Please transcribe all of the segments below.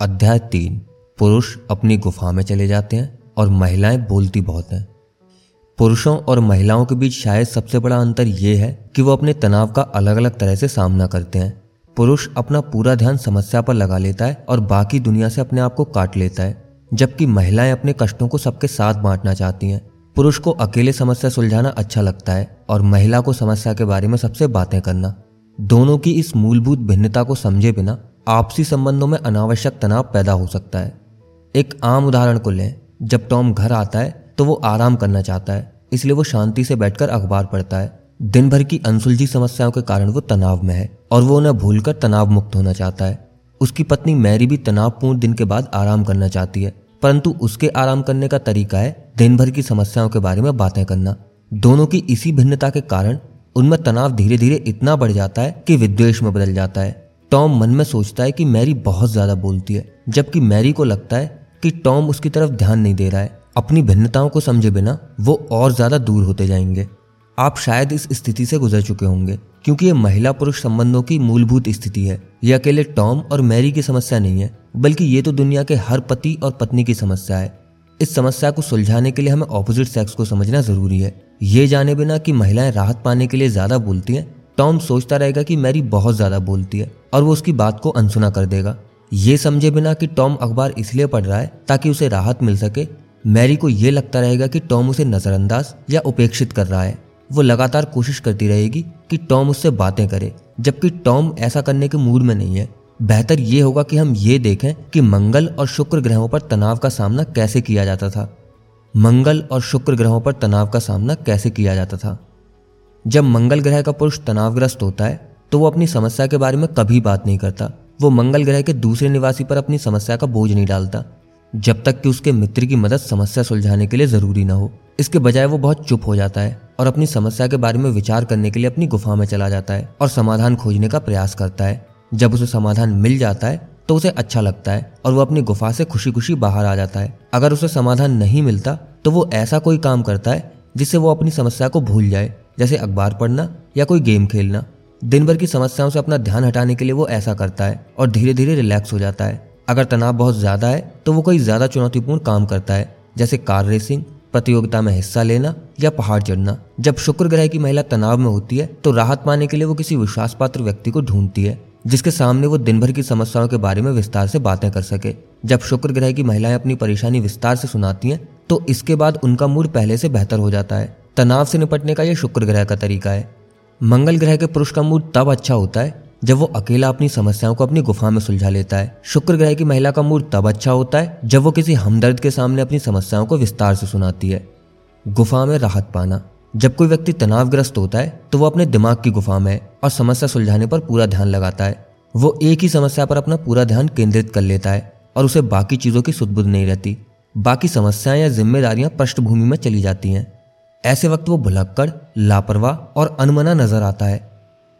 अध्याय तीन, पुरुष अपनी गुफा में चले जाते हैं और महिलाएँ बोलती बहुत हैं। पुरुषों और महिलाओं के बीच शायद सबसे बड़ा अंतर यह है कि वो अपने तनाव का अलग अलग तरह से सामना करते हैं। पुरुष अपना पूरा ध्यान समस्या पर लगा लेता है और बाकी दुनिया से अपने आप को काट लेता है, जबकि महिलाएँ अपने कष्टों को सबके साथ बांटना चाहती हैं। पुरुष को अकेले समस्या सुलझाना अच्छा लगता है और महिला को समस्या के बारे में सबसे बातें करना। दोनों की इस मूलभूत भिन्नता को समझे बिना आपसी संबंधों में अनावश्यक तनाव पैदा हो सकता है। एक आम उदाहरण को लें, जब टॉम घर आता है तो वो आराम करना चाहता है, इसलिए वो शांति से बैठकर अखबार पढ़ता है। दिन भर की अनसुलझी समस्याओं के कारण वो तनाव में है, और वो उन्हें भूलकर तनाव मुक्त होना चाहता है। उसकी पत्नी मैरी भी तनावपूर्ण दिन के बाद आराम करना चाहती है, परंतु उसके आराम करने का तरीका है दिन भर की समस्याओं के बारे में बातें करना। दोनों की इसी भिन्नता के कारण उनमें तनाव धीरे धीरे इतना बढ़ जाता है कि विद्वेश में बदल जाता है। टॉम मन में सोचता है कि मैरी बहुत ज़्यादा बोलती है, जबकि मैरी को लगता है कि टॉम उसकी तरफ़ ध्यान नहीं दे रहा है। अपनी भिन्नताओं को समझे बिना वो और ज़्यादा दूर होते जाएँगे। आप शायद इस स्थिति से गुजर चुके होंगे, क्योंकि ये महिला पुरुष संबंधों की मूलभूत स्थिति है। ये अकेले टॉम और मैरी की समस्या नहीं है, बल्कि ये तो दुनिया के हर पति और पत्नी की समस्या है। इस समस्या को सुलझाने के लिए हमें ऑपोजिट सेक्स को समझना ज़रूरी है। ये जाने बिना कि महिलाएँ राहत पाने के लिए ज़्यादा बोलती हैं, टॉम सोचता रहेगा कि मैरी बहुत ज़्यादा बोलती है। और वो उसकी बात को अनसुना कर देगा। ये समझे बिना कि टॉम अखबार इसलिए पढ़ रहा है ताकि उसे राहत मिल सके। मैरी को यह लगता रहेगा कि टॉम उसे नजरअंदाज या उपेक्षित कर रहा है। वो लगातार कोशिश करती रहेगी कि टॉम उससे बातें करे, जबकि टॉम ऐसा करने के मूड में नहीं है। बेहतर ये होगा कि हम ये देखें कि मंगल और शुक्र ग्रहों पर तनाव का सामना कैसे किया जाता था। मंगल और शुक्र ग्रहों पर तनाव का सामना कैसे किया जाता था? जब मंगल ग्रह का पुरुष तनावग्रस्त होता है तो वो अपनी समस्या के बारे में कभी बात नहीं करता। वो मंगल ग्रह के दूसरे निवासी पर अपनी समस्या का बोझ नहीं डालता, जब तक कि उसके मित्र की मदद समस्या सुलझाने के लिए ज़रूरी ना हो। इसके बजाय वो बहुत चुप हो जाता है और अपनी समस्या के बारे में विचार करने के लिए अपनी गुफा में चला जाता है और समाधान खोजने का प्रयास करता है। जब उसे समाधान मिल जाता है तो उसे अच्छा लगता है और वो अपनी गुफा से खुशी खुशी बाहर आ जाता है। अगर उसे समाधान नहीं मिलता तो वो ऐसा कोई काम करता है, जिससे वो अपनी समस्या को भूल जाए, जैसे अखबार पढ़ना या कोई गेम खेलना। दिन भर की समस्याओं से अपना ध्यान हटाने के लिए वो ऐसा करता है और धीरे धीरे रिलैक्स हो जाता है। अगर तनाव बहुत ज़्यादा है तो वो कोई ज़्यादा चुनौतीपूर्ण काम करता है, जैसे कार रेसिंग, प्रतियोगिता में हिस्सा लेना या पहाड़ चढ़ना। जब शुक्र ग्रह की महिला तनाव में होती है तो राहत पाने के लिए वो किसी विश्वास पात्र व्यक्ति को ढूंढती है, जिसके सामने वो दिन भर की समस्याओं के बारे में विस्तार से बातें कर सके। जब शुक्र ग्रह की महिलाएँ अपनी परेशानी विस्तार से सुनाती हैं तो इसके बाद उनका मूड पहले से बेहतर हो जाता है। तनाव से निपटने का यह शुक्र ग्रह का तरीका है। मंगल ग्रह के पुरुष का मूड तब अच्छा होता है, जब वो अकेला अपनी समस्याओं को अपनी गुफा में सुलझा लेता है। शुक्र ग्रह की महिला का मूड तब अच्छा होता है, जब वो किसी हमदर्द के सामने अपनी समस्याओं को विस्तार से सुनाती है। गुफा में राहत पाना। जब कोई व्यक्ति तनावग्रस्त होता है तो वो अपने दिमाग की गुफा में और समस्या सुलझाने पर पूरा ध्यान लगाता है। वो एक ही समस्या पर अपना पूरा ध्यान केंद्रित कर लेता है और उसे बाकी चीज़ों की सुदबुद नहीं रहती। बाकी समस्याएँ या जिम्मेदारियाँ पृष्ठभूमि में चली जाती हैं। ऐसे वक्त वो भुलक्कड़, लापरवाह और अनमना नज़र आता है।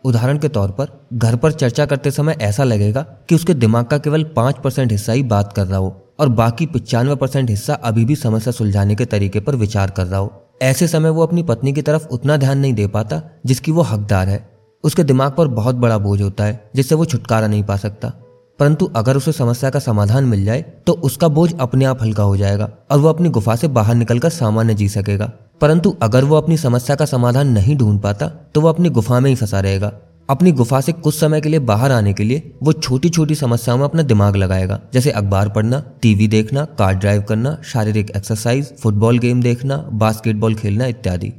उदाहरण के तौर पर, घर पर चर्चा करते समय ऐसा लगेगा कि उसके दिमाग का केवल पाँच परसेंट हिस्सा ही बात कर रहा हो और बाकी पिचानवे परसेंट हिस्सा अभी भी समस्या सुलझाने के तरीके पर विचार कर रहा हो। ऐसे समय वो अपनी पत्नी की तरफ़ उतना ध्यान नहीं दे पाता जिसकी वो हकदार है। उसके दिमाग पर बहुत बड़ा बोझ होता है, जिससे वो छुटकारा नहीं पा सकता। परंतु अगर उसे समस्या का समाधान मिल जाए तो उसका बोझ अपने आप हल्का हो जाएगा और वो अपनी गुफा से बाहर निकलकर सामान्य जी सकेगा। परंतु अगर वो अपनी समस्या का समाधान नहीं ढूंढ पाता तो वो अपनी गुफा में ही फंसा रहेगा। अपनी गुफा से कुछ समय के लिए बाहर आने के लिए वो छोटी छोटी समस्याओं में अपना दिमाग लगाएगा, जैसे अखबार पढ़ना, टीवी देखना, कार ड्राइव करना, शारीरिक एक्सरसाइज फुटबॉल गेम देखना बास्केटबॉल खेलना इत्यादि।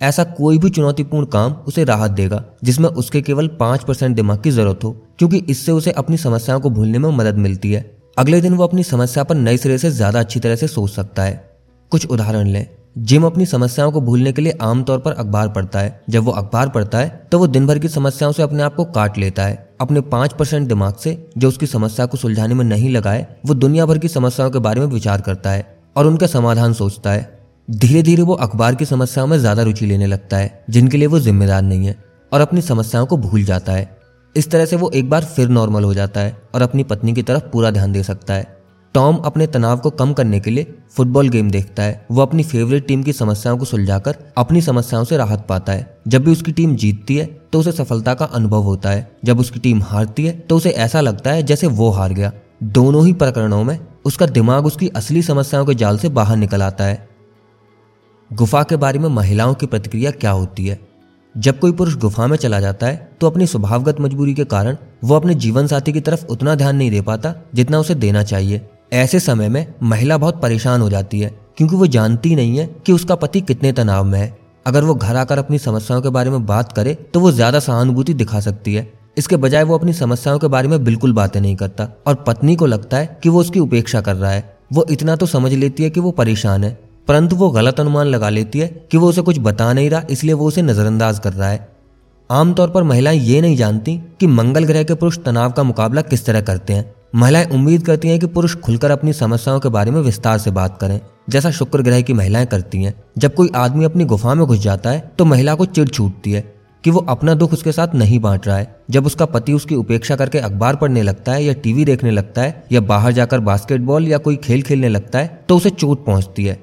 ऐसा कोई भी चुनौतीपूर्ण काम उसे राहत देगा, जिसमें उसके केवल पाँच परसेंट दिमाग की ज़रूरत हो, क्योंकि इससे उसे अपनी समस्याओं को भूलने में मदद मिलती है। अगले दिन वो अपनी समस्या पर नए सिरे से ज़्यादा अच्छी तरह से सोच सकता है। कुछ उदाहरण लें। जिम अपनी समस्याओं को भूलने के लिए आमतौर पर अखबार पढ़ता है। जब वो अखबार पढ़ता है तो वो दिन भर की समस्याओं से अपने आप को काट लेता है। अपने पाँच परसेंट दिमाग से जो उसकी समस्या को सुलझाने में नहीं लगाए, वो दुनिया भर की समस्याओं के बारे में विचार करता है और उनका समाधान सोचता है। धीरे धीरे वो अखबार की समस्याओं में ज़्यादा रुचि लेने लगता है, जिनके लिए वो जिम्मेदार नहीं है और अपनी समस्याओं को भूल जाता है। इस तरह से वो एक बार फिर नॉर्मल हो जाता है और अपनी पत्नी की तरफ़ पूरा ध्यान दे सकता है। टॉम अपने तनाव को कम करने के लिए फुटबॉल गेम देखता है। वो अपनी फेवरेट टीम की समस्याओं को सुलझाकर अपनी समस्याओं से राहत पाता है। जब भी उसकी टीम जीतती है तो उसे सफलता का अनुभव होता है। जब उसकी टीम हारती है तो उसे ऐसा लगता है जैसे वो हार गया। दोनों ही प्रकरणों में उसका दिमाग उसकी असली समस्याओं के जाल से बाहर निकल आता है। गुफा के बारे में महिलाओं की प्रतिक्रिया क्या होती है? जब कोई पुरुष गुफा में चला जाता है तो अपनी स्वभावगत मजबूरी के कारण वो अपने जीवन साथी की तरफ़ उतना ध्यान नहीं दे पाता जितना उसे देना चाहिए। ऐसे समय में महिला बहुत परेशान हो जाती है, क्योंकि वो जानती नहीं है कि उसका पति कितने तनाव में है। अगर वो घर आकर अपनी समस्याओं के बारे में बात करे तो वो ज़्यादा सहानुभूति दिखा सकती है। इसके बजाय वो अपनी समस्याओं के बारे में बिल्कुल बातें नहीं करता, और पत्नी को लगता है कि वो उसकी उपेक्षा कर रहा है। वो इतना तो समझ लेती है कि वो परेशान है, परंतु वो गलत अनुमान लगा लेती है कि वो उसे कुछ बता नहीं रहा, इसलिए वो उसे नजरअंदाज कर रहा है। आमतौर पर महिलाएँ ये नहीं जानती कि मंगल ग्रह के पुरुष तनाव का मुकाबला किस तरह करते हैं। महिलाएँ उम्मीद करती हैं कि पुरुष खुलकर अपनी समस्याओं के बारे में विस्तार से बात करें। जैसा शुक्र ग्रह की महिलाएँ करती हैं, जब कोई आदमी अपनी गुफा में घुस जाता है तो महिला को चिड़ छूटती है कि वो अपना दुख उसके साथ नहीं बांट रहा है। जब उसका पति उसकी उपेक्षा करके अखबार पढ़ने लगता है या टीवी देखने लगता है या बाहर जाकर बास्केटबॉल या कोई खेल खेलने लगता है तो उसे चोट पहुँचती है।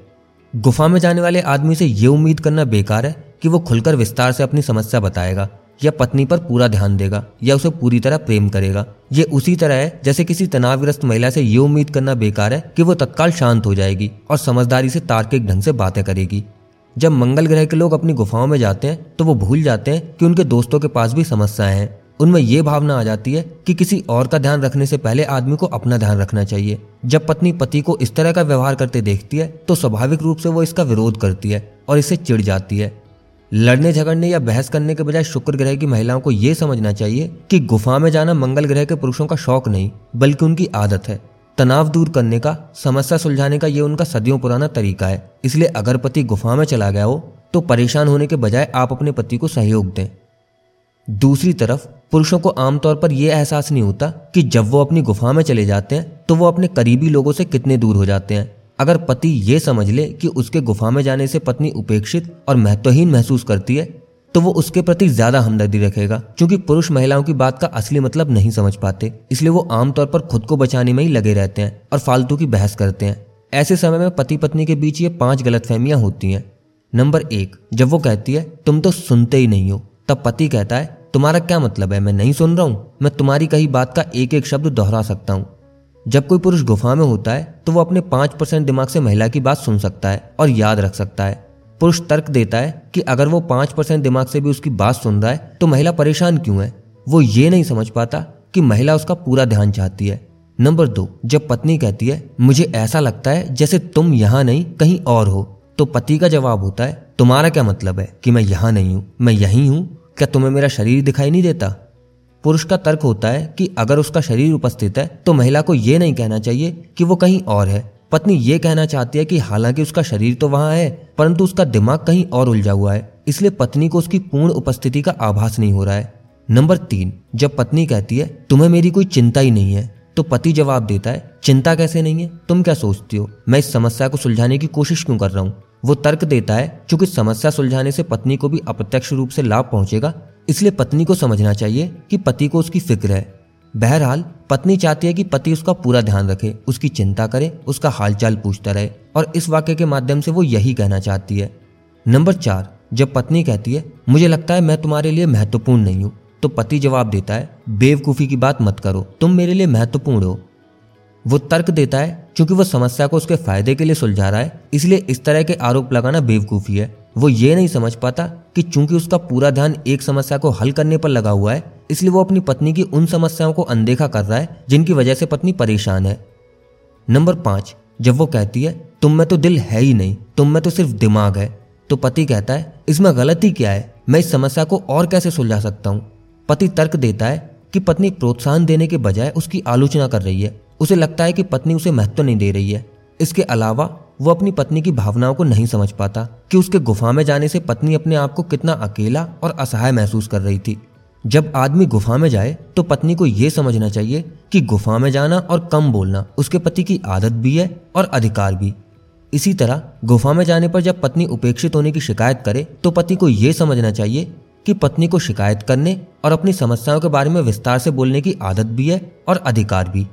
गुफा में जाने वाले आदमी से ये उम्मीद करना बेकार है कि वो खुलकर विस्तार से अपनी समस्या बताएगा। या पत्नी पर पूरा ध्यान देगा, या उसे पूरी तरह प्रेम करेगा। ये उसी तरह है, जैसे किसी तनावग्रस्त महिला से ये उम्मीद करना बेकार है कि वो तत्काल शांत हो जाएगी और समझदारी से तार्किक ढंग से बातें करेगी। जब मंगल ग्रह के लोग अपनी गुफाओं में जाते हैं तो वो भूल जाते हैं कि उनके दोस्तों के पास भी समस्याएँ हैं। उनमें यह भावना आ जाती है कि किसी और का ध्यान रखने से पहले आदमी को अपना ध्यान रखना चाहिए। जब पत्नी पति को इस तरह का व्यवहार करते देखती है तो स्वाभाविक रूप से वो इसका विरोध करती है और इससे चिढ़ जाती है। लड़ने झगड़ने या बहस करने के बजाय शुक्र ग्रह की महिलाओं को यह समझना चाहिए कि गुफा में जाना मंगल ग्रह के पुरुषों का शौक नहीं, बल्कि उनकी आदत है। तनाव दूर करने का, समस्या सुलझाने का ये उनका सदियों पुराना तरीका है। इसलिए अगर पति गुफा में चला गया हो तो परेशान होने के बजाय आप अपने पति को सहयोग दें। दूसरी तरफ़, पुरुषों को आमतौर पर यह एहसास नहीं होता कि जब वो अपनी गुफा में चले जाते हैं तो वो अपने करीबी लोगों से कितने दूर हो जाते हैं। अगर पति ये समझ ले कि उसके गुफा में जाने से पत्नी उपेक्षित और महत्वहीन महसूस करती है तो वो उसके प्रति ज़्यादा हमदर्दी रखेगा, क्योंकि पुरुष महिलाओं की बात का असली मतलब नहीं समझ पाते, इसलिए वो आमतौर पर खुद को बचाने में ही लगे रहते हैं और फालतू की बहस करते हैं। ऐसे समय में पति पत्नी के बीच ये पाँच गलतफहमियाँ होती हैं। नंबर एक, जब वो कहती है, तुम तो सुनते ही नहीं हो। तब पति कहता है, तुम्हारा क्या मतलब है? मैं नहीं सुन रहा हूँ। मैं तुम्हारी कही बात का एक एक शब्द दोहरा सकता हूँ। जब कोई पुरुष गुफा में होता है तो वो अपने पाँच परसेंट दिमाग से महिला की बात सुन सकता है और याद रख सकता है। पुरुष तर्क देता है कि अगर वो पाँच परसेंट दिमाग से भी उसकी बात सुन रहा है तो महिला परेशान क्यों है? वो ये नहीं समझ पाता कि महिला उसका पूरा ध्यान चाहती है। नंबर दो, जब पत्नी कहती है, मुझे ऐसा लगता है जैसे तुम यहाँ नहीं, कहीं और हो। तो पति का जवाब होता है, तुम्हारा क्या मतलब है कि मैं यहाँ नहीं हूँ? मैं यहीं हूँ? क्या तुम्हें मेरा शरीर दिखाई नहीं देता? पुरुष का तर्क होता है कि अगर उसका शरीर उपस्थित है तो महिला को ये नहीं कहना चाहिए कि वो कहीं और है। पत्नी ये कहना चाहती है कि हालाँकि उसका शरीर तो वहाँ है, परंतु उसका दिमाग कहीं और उलझा हुआ है, इसलिए पत्नी को उसकी पूर्ण उपस्थिति का आभास नहीं हो रहा है। नंबर तीन, जब पत्नी कहती है, तुम्हें मेरी कोई चिंता ही नहीं है। तो पति जवाब देता है, चिंता कैसे नहीं है? तुम क्या सोचती हो? मैं इस समस्या को सुलझाने की कोशिश क्यों कर रहा हूँ? वो तर्क देता है क्योंकि समस्या सुलझाने से पत्नी को भी अप्रत्यक्ष रूप से लाभ पहुंचेगा, इसलिए पत्नी को समझना चाहिए कि पति को उसकी फ़िक्र है। बहरहाल, पत्नी चाहती है कि पति उसका पूरा ध्यान रखे, उसकी चिंता करे, उसका हालचाल पूछता रहे, और इस वाक्य के माध्यम से वो यही कहना चाहती है। नंबर चार, जब पत्नी कहती है, मुझे लगता है मैं तुम्हारे लिए महत्वपूर्ण नहीं हूँ। तो पति जवाब देता है, बेवकूफ़ी की बात मत करो, तुम मेरे लिए महत्वपूर्ण हो। वो तर्क देता है, क्योंकि वो समस्या को उसके फ़ायदे के लिए सुलझा रहा है, इसलिए इस तरह के आरोप लगाना बेवकूफ़ी है। वो ये नहीं समझ पाता कि चूँकि उसका पूरा ध्यान एक समस्या को हल करने पर लगा हुआ है, इसलिए वो अपनी पत्नी की उन समस्याओं को अनदेखा कर रहा है, जिनकी वजह से पत्नी परेशान है। नंबर पाँच, जब वो कहती है, तुम में तो दिल है ही नहीं, तुम में तो सिर्फ़ दिमाग है। तो पति कहता है, इसमें गलती क्या है? मैं इस समस्या को और कैसे सुलझा सकता हूँ? पति तर्क देता है कि पत्नी प्रोत्साहन देने के बजाय उसकी आलोचना कर रही है। उसे लगता है कि पत्नी उसे महत्व नहीं दे रही है। इसके अलावा वो अपनी पत्नी की भावनाओं को नहीं समझ पाता कि उसके गुफा में जाने से पत्नी अपने आप को कितना अकेला और असहाय महसूस कर रही थी। जब आदमी गुफा में जाए तो पत्नी को यह समझना चाहिए कि गुफा में जाना और कम बोलना उसके पति की आदत भी है और अधिकार भी। इसी तरह गुफा में जाने पर जब पत्नी उपेक्षित होने की शिकायत करे तो पति को यह समझना चाहिए कि पत्नी को शिकायत करने और अपनी समस्याओं के बारे में विस्तार से बोलने की आदत भी है और अधिकार भी।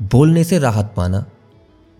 बोलने से राहत पाना।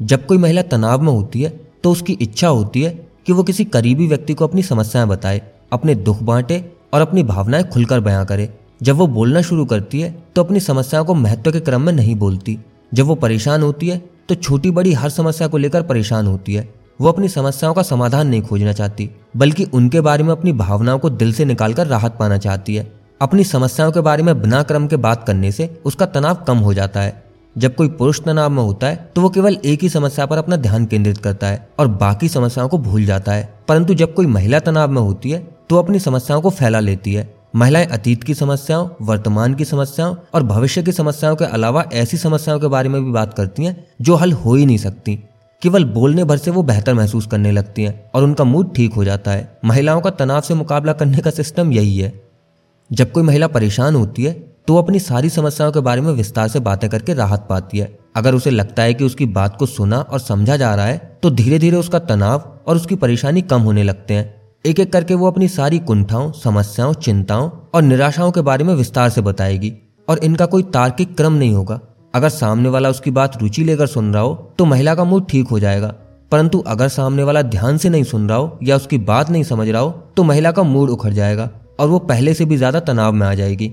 जब कोई महिला तनाव में होती है तो उसकी इच्छा होती है कि वो किसी करीबी व्यक्ति को अपनी समस्याएँ बताए, अपने दुख बांटे और अपनी भावनाएँ खुलकर बयां करे। जब वो बोलना शुरू करती है तो अपनी समस्याओं को महत्व के क्रम में नहीं बोलती। जब वो परेशान होती है तो छोटी बड़ी हर समस्या को लेकर परेशान होती है। वो अपनी समस्याओं का समाधान नहीं खोजना चाहती, बल्कि उनके बारे में अपनी भावनाओं को दिल से निकालकर राहत पाना चाहती है। अपनी समस्याओं के बारे में बिना क्रम के बात करने से उसका तनाव कम हो जाता है। जब कोई पुरुष तनाव में होता है तो वो केवल एक ही समस्या पर अपना ध्यान केंद्रित करता है और बाकी समस्याओं को भूल जाता है। परंतु जब कोई महिला तनाव में होती है तो अपनी समस्याओं को फैला लेती है। महिलाएँ अतीत की समस्याओं, वर्तमान की समस्याओं और भविष्य की समस्याओं के अलावा ऐसी समस्याओं के बारे में भी बात करती हैं, जो हल हो ही नहीं सकती। केवल बोलने भर से वो बेहतर महसूस करने लगती हैं और उनका मूड ठीक हो जाता है। महिलाओं का तनाव से मुकाबला करने का सिस्टम यही है। जब कोई महिला परेशान होती है तो वो अपनी सारी समस्याओं के बारे में विस्तार से बातें करके राहत पाती है। अगर उसे लगता है कि उसकी बात को सुना और समझा जा रहा है तो धीरे धीरे उसका तनाव और उसकी परेशानी कम होने लगते हैं। एक एक करके वो अपनी सारी कुंठाओं, समस्याओं, चिंताओं और निराशाओं के बारे में विस्तार से बताएगी और इनका कोई तार्किक क्रम नहीं होगा। अगर सामने वाला उसकी बात रुचि लेकर सुन रहा हो तो महिला का मूड ठीक हो जाएगा। परंतु अगर सामने वाला ध्यान से नहीं सुन रहा हो या उसकी बात नहीं समझ रहा हो तो महिला का मूड उखड़ जाएगा और वो पहले से भी ज़्यादा तनाव में आ जाएगी।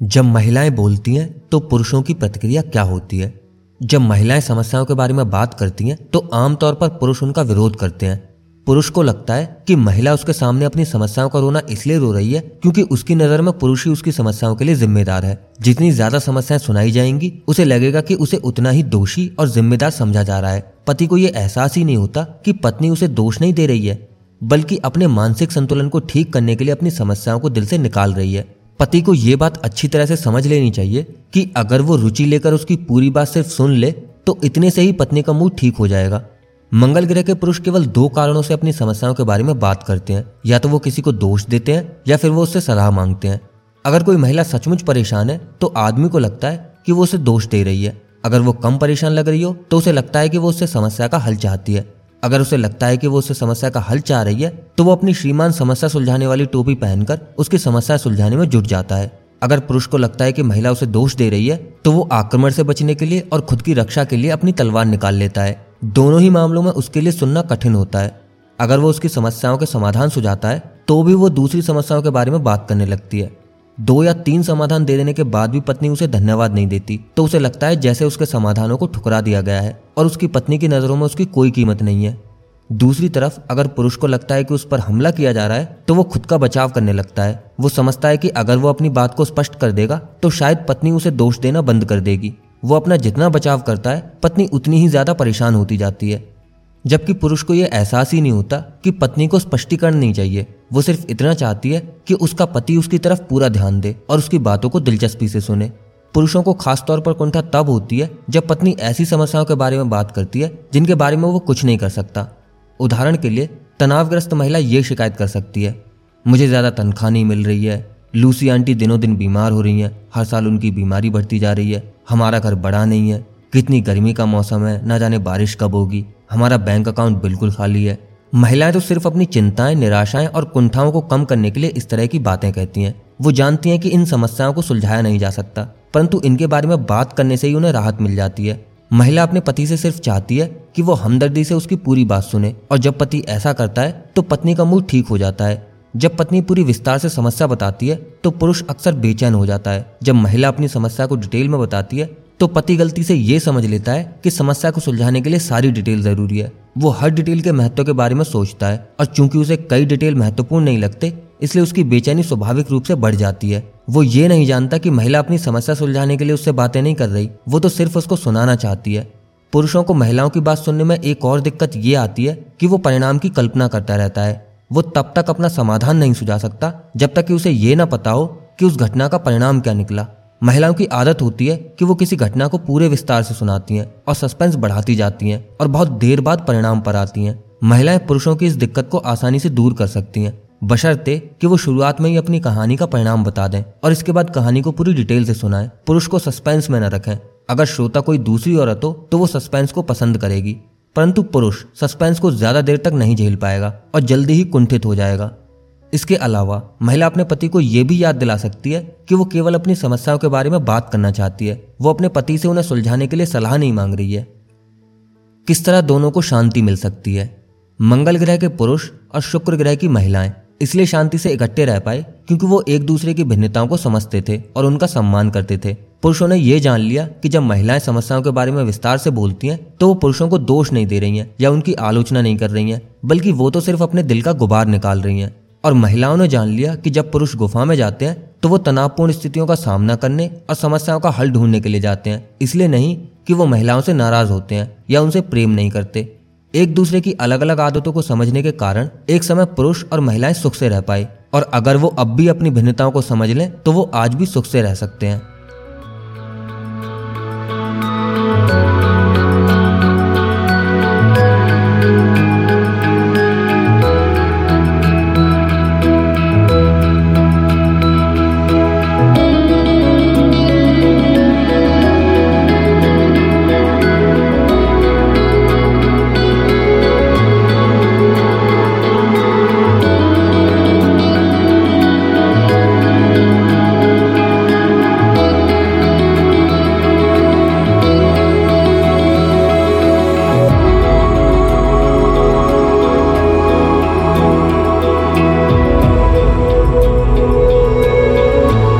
जब महिलाएँ बोलती हैं तो पुरुषों की प्रतिक्रिया क्या होती है? जब महिलाएँ समस्याओं के बारे में बात करती हैं तो आमतौर पर पुरुष उनका विरोध करते हैं। पुरुष को लगता है कि महिला उसके सामने अपनी समस्याओं का रोना इसलिए रो रही है क्योंकि उसकी नज़र में पुरुष ही उसकी समस्याओं के लिए जिम्मेदार है। जितनी ज़्यादा समस्याएँ सुनाई जाएँगी, उसे लगेगा कि उसे उतना ही दोषी और जिम्मेदार समझा जा रहा है। पति को यह एहसास ही नहीं होता कि पत्नी उसे दोष नहीं दे रही है, बल्कि अपने मानसिक संतुलन को ठीक करने के लिए अपनी समस्याओं को दिल से निकाल रही है। पति को यह बात अच्छी तरह से समझ लेनी चाहिए कि अगर वो रुचि लेकर उसकी पूरी बात सिर्फ़ सुन ले तो इतने से ही पत्नी का मूड ठीक हो जाएगा। मंगल ग्रह के पुरुष केवल दो कारणों से अपनी समस्याओं के बारे में बात करते हैं। या तो वो किसी को दोष देते हैं, या फिर वो उससे सलाह मांगते हैं। अगर कोई महिला सचमुच परेशान है तो आदमी को लगता है कि वो उसे दोष दे रही है। अगर वो कम परेशान लग रही हो तो उसे लगता है कि वो उससे समस्या का हल चाहती है। अगर उसे लगता है कि वो उससे समस्या का हल चाह रही है तो वो अपनी श्रीमान समस्या सुलझाने वाली टोपी पहनकर उसकी समस्या सुलझाने में जुट जाता है। अगर पुरुष को लगता है कि महिला उसे दोष दे रही है तो वो आक्रमण से बचने के लिए और खुद की रक्षा के लिए अपनी तलवार निकाल लेता है। दोनों ही मामलों में उसके लिए सुनना कठिन होता है। अगर वो उसकी समस्याओं के समाधान सुझाता है तो भी वो दूसरी समस्याओं के बारे में बात करने लगती है। दो या तीन समाधान दे देने के बाद भी पत्नी उसे धन्यवाद नहीं देती तो उसे लगता है जैसे उसके समाधानों को ठुकरा दिया गया है और उसकी पत्नी की नज़रों में उसकी कोई कीमत नहीं है। दूसरी तरफ़, अगर पुरुष को लगता है कि उस पर हमला किया जा रहा है तो वो खुद का बचाव करने लगता है। वो समझता है कि अगर वो अपनी बात को स्पष्ट कर देगा तो शायद पत्नी उसे दोष देना बंद कर देगी। वो अपना जितना बचाव करता है, पत्नी उतनी ही ज़्यादा परेशान होती जाती है। जबकि पुरुष को यह एहसास ही नहीं होता कि पत्नी को स्पष्टीकरण नहीं चाहिए। वो सिर्फ़ इतना चाहती है कि उसका पति उसकी तरफ़ पूरा ध्यान दे और उसकी बातों को दिलचस्पी से सुने। पुरुषों को खासतौर पर कुंठा तब होती है, जब पत्नी ऐसी समस्याओं के बारे में बात करती है, जिनके बारे में वो कुछ नहीं कर सकता। उदाहरण के लिए, तनावग्रस्त महिला ये शिकायत कर सकती है, मुझे ज़्यादा तनख्वाह नहीं मिल रही है, लूसी आंटी दिनों दिन बीमार हो रही हैं, हर साल उनकी बीमारी बढ़ती जा रही है, हमारा घर बड़ा नहीं है, कितनी गर्मी का मौसम है, ना जाने बारिश कब होगी, हमारा बैंक अकाउंट बिल्कुल खाली है। महिलाएँ तो सिर्फ़ अपनी चिंताएँ, निराशाएँ और कुंठाओं को कम करने के लिए इस तरह की बातें कहती हैं। वो जानती हैं कि इन समस्याओं को सुलझाया नहीं जा सकता, परंतु इनके बारे में बात करने से ही उन्हें राहत मिल जाती है। महिला अपने पति से सिर्फ़ चाहती है कि वो हमदर्दी से उसकी पूरी बात सुने और जब पति ऐसा करता है तो पत्नी का मूड ठीक हो जाता है। जब पत्नी पूरी विस्तार से समस्या बताती है तो पुरुष अक्सर बेचैन हो जाता है। जब महिला अपनी समस्या को डिटेल में बताती है तो पति गलती से ये समझ लेता है कि समस्या को सुलझाने के लिए सारी डिटेल ज़रूरी है। वो हर डिटेल के महत्व के बारे में सोचता है और चूँकि उसे कई डिटेल महत्वपूर्ण नहीं लगते इसलिए उसकी बेचैनी स्वाभाविक रूप से बढ़ जाती है। वो ये नहीं जानता कि महिला अपनी समस्या सुलझाने के लिए उससे बातें नहीं कर रही। वो तो सिर्फ़ उसको सुनाना चाहती है। पुरुषों को महिलाओं की बात सुनने में एक और दिक्कत ये आती है कि वो परिणाम की कल्पना करता रहता है। वो तब तक अपना समाधान नहीं सुझा सकता, जब तक कि उसे ये ना पता हो कि उस घटना का परिणाम क्या निकला। महिलाओं की आदत होती है कि वो किसी घटना को पूरे विस्तार से सुनाती हैं और सस्पेंस बढ़ाती जाती हैं और बहुत देर बाद परिणाम पर आती हैं। महिलाएँ पुरुषों की इस दिक्कत को आसानी से दूर कर सकती हैं। बशर्ते कि वो शुरुआत में ही अपनी कहानी का परिणाम बता दें और इसके बाद कहानी को पूरी डिटेल से सुनाएँ, पुरुष को सस्पेंस में न रखें। अगर श्रोता कोई दूसरी औरत हो तो वो सस्पेंस को पसंद करेगी। परंतु पुरुष सस्पेंस को ज़्यादा देर तक नहीं झेल पाएगा और जल्दी ही कुंठित हो जाएगा। इसके अलावा महिला अपने पति को यह भी याद दिला सकती है कि वो केवल अपनी समस्याओं के बारे में बात करना चाहती है। वो अपने पति से उन्हें सुलझाने के लिए सलाह नहीं मांग रही है। किस तरह दोनों को शांति मिल सकती है? मंगल ग्रह के पुरुष और शुक्र ग्रह की महिलाएँ। इसलिए शांति से इकट्ठे रह पाए, क्योंकि वो एक दूसरे की भिन्नताओं को समझते थे और उनका सम्मान करते थे। पुरुषों ने यह जान लिया कि जब महिलाएँ समस्याओं के बारे में विस्तार से बोलती हैं तो वो पुरुषों को दोष नहीं दे रही हैं या उनकी आलोचना नहीं कर रही हैं, बल्कि वो तो सिर्फ़ अपने दिल का गुबार निकाल रही हैं। और महिलाओं ने जान लिया कि जब पुरुष गुफा में जाते हैं तो वो तनावपूर्ण स्थितियों का सामना करने और समस्याओं का हल ढूँढने के लिए जाते हैं, इसलिए नहीं कि वो महिलाओं से नाराज़ होते हैं या उनसे प्रेम नहीं करते। एक दूसरे की अलग अलग आदतों को समझने के कारण एक समय पुरुष और महिलाएँ सुख से रह पाए और अगर वो अब भी अपनी भिन्नताओं को समझ लें तो वो आज भी सुख से रह सकते हैं।